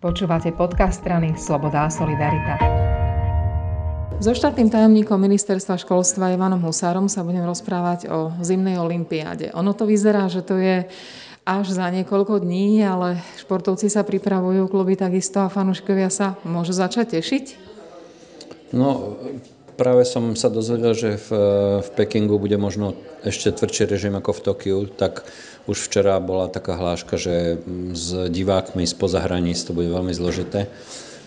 Počúvate podcast strany Sloboda a Solidarita. So štátnym tajomníkom ministerstva školstva Ivanom Husárom sa budem rozprávať o zimnej olimpiáde. Ono to vyzerá, že to je až za niekoľko dní, ale športovci sa pripravujú, kluby takisto a fanúškovia sa môžu začať tešiť? No, práve som sa dozvedel, že v, v Pekingu bude možno ešte tvrdší režim ako v Tokiu, tak už včera bola taká hláška, že s divákmi spoza hraníc to bude veľmi zložité.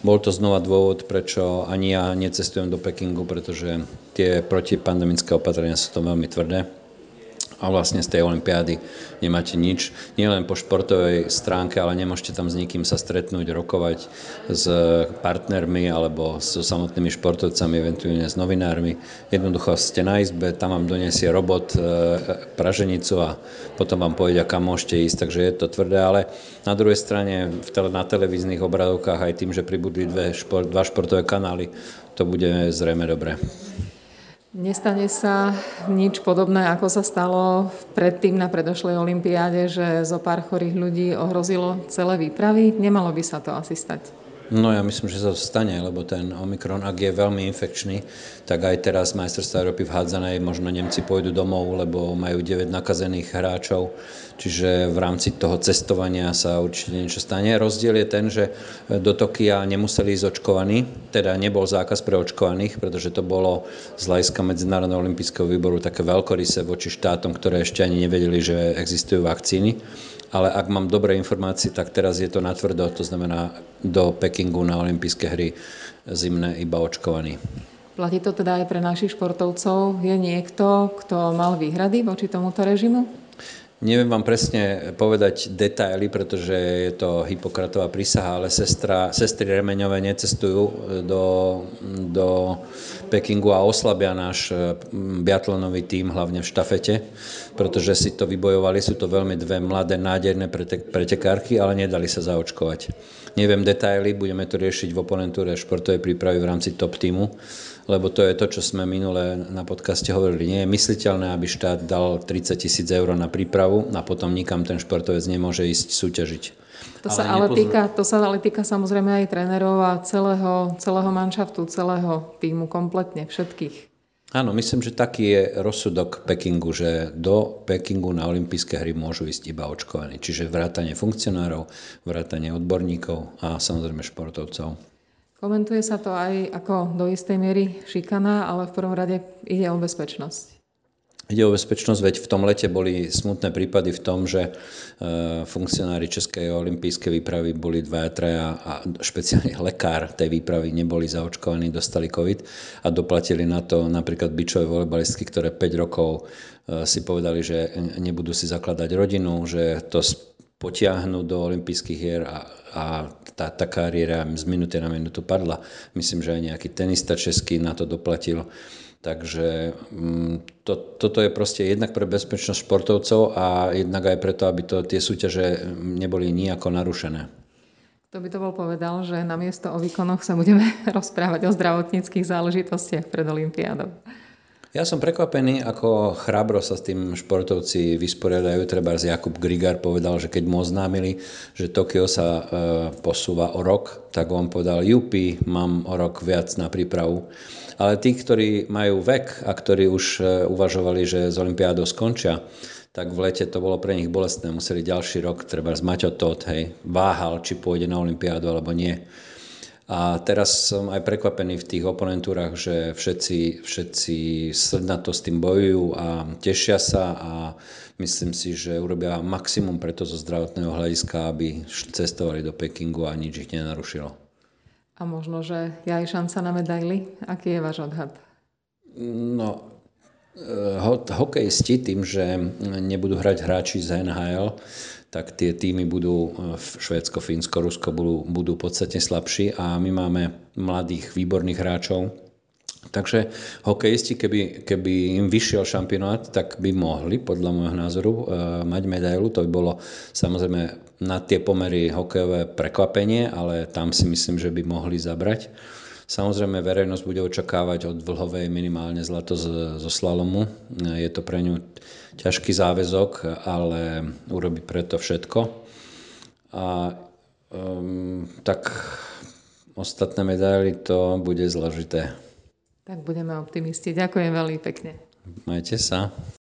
Bol to znova dôvod, prečo ani ja necestujem do Pekingu, pretože tie protipandemické opatrenia sú to veľmi tvrdé a vlastne z tej olympiády nemáte nič. Nie len po športovej stránke, ale nemôžete tam s nikým sa stretnúť, rokovať s partnermi alebo so samotnými športovcami, eventuálne s novinármi. Jednoducho ste na izbe, tam vám donesie robot e, praženicu a potom vám povedia, kam môžete ísť, takže je to tvrdé, ale na druhej strane na televíznych obradovkách aj tým, že pribudli dve dva športové kanály, to bude zrejme dobré. Nestane sa nič podobné, ako sa stalo predtým na predošlej olympiáde, že zo pár chorých ľudí ohrozilo celé výpravy? Nemalo by sa to asi stať. No ja myslím, že sa to stane, lebo ten Omikron, ak je veľmi infekčný, tak aj teraz majstrovstvá Európy v hádzanej možno Nemci pôjdu domov, lebo majú 9 nakazených hráčov, čiže v rámci toho cestovania sa určite niečo stane. Rozdiel je ten, že do Tokia nemuseli ísť očkovaní, teda nebol zákaz pre očkovaných, pretože to bolo z hľadiska Medzinárodného olympijského výboru také veľkorysé voči štátom, ktoré ešte ani nevedeli, že existujú vakcíny ale ak mám dobré informácie, tak teraz je to natvrdo, to znamená do Pekingu na olympijské hry zimné iba očkovaní. Platí to teda aj pre našich športovcov? Je niekto, kto mal výhrady voči tomuto režimu? Neviem vám presne povedať detaily, pretože je to Hippokratová prísaha, ale sestra, sestry Remeňové necestujú do, do Pekingu a oslabia náš mm, biatlonový tím, hlavne v štafete, pretože si to vybojovali. Sú to veľmi dve mladé, nádejné pretekárky, ale nedali sa zaočkovať. Neviem detaily, budeme to riešiť v oponentúre športovej prípravy v rámci top týmu lebo to je to, čo sme minule na podcaste hovorili. Nie je mysliteľné, aby štát dal 30 tisíc eur na prípravu a potom nikam ten športovec nemôže ísť súťažiť. To sa ale, ale týka, to sa ale týka samozrejme aj trénerov a celého, celého manšaftu, celého týmu, kompletne, všetkých. Áno, myslím, že taký je rozsudok Pekingu, že do Pekingu na olympijské hry môžu ísť iba očkovaní. Čiže vrátanie funkcionárov, vrátanie odborníkov a samozrejme športovcov. Komentuje sa to aj ako do istej miery šikana, ale v prvom rade ide o bezpečnosť. Ide o bezpečnosť, veď v tom lete boli smutné prípady v tom, že e, funkcionári Českej olympijskej výpravy boli dva traja a špeciálne lekár tej výpravy neboli zaočkovaní, dostali COVID a doplatili na to napríklad bičové volejbalistky, ktoré 5 rokov e, si povedali, že nebudú si zakladať rodinu, že to potiahnu do olympijských hier a, a tá, tá kariéra z minúty na minútu padla. Myslím, že aj nejaký tenista český na to doplatil. Takže mm, to, toto je proste jednak pre bezpečnosť športovcov a jednak aj preto, aby to, tie súťaže neboli nejako narušené. To by to bol povedal, že namiesto o výkonoch sa budeme rozprávať o zdravotníckých záležitostiach pred Olympiádou. Ja som prekvapený, ako chrabro sa s tým športovci vysporiadajú. Treba z Jakub Grigar povedal, že keď mu oznámili, že Tokio sa e, posúva o rok, tak on povedal, jupi, mám o rok viac na prípravu. Ale tí, ktorí majú vek a ktorí už e, uvažovali, že z Olympiádou skončia, tak v lete to bolo pre nich bolestné. Museli ďalší rok, treba z Maťo Todt, hej, váhal, či pôjde na Olympiádu alebo nie. A teraz som aj prekvapený v tých oponentúrach, že všetci, všetci to s tým bojujú a tešia sa a myslím si, že urobia maximum preto zo zdravotného hľadiska, aby cestovali do Pekingu a nič ich nenarušilo. A možno, že je aj šanca na medaily? Aký je váš odhad? No, hokejisti tým, že nebudú hrať hráči z NHL, tak tie týmy budú, e, Švédsko, Fínsko, Rusko budú, budú podstatne slabší a my máme mladých, výborných hráčov. Takže hokejisti, keby, keby im vyšiel šampionát, tak by mohli, podľa môjho názoru, e, mať medailu. To by bolo samozrejme na tie pomery hokejové prekvapenie, ale tam si myslím, že by mohli zabrať. Samozrejme, verejnosť bude očakávať od Vlhovej minimálne zlato zo slalomu. Je to pre ňu ťažký záväzok, ale urobí preto všetko. A Um, tak ostatné medaily to bude zložité. Tak budeme optimisti. Ďakujem veľmi pekne. Majte sa.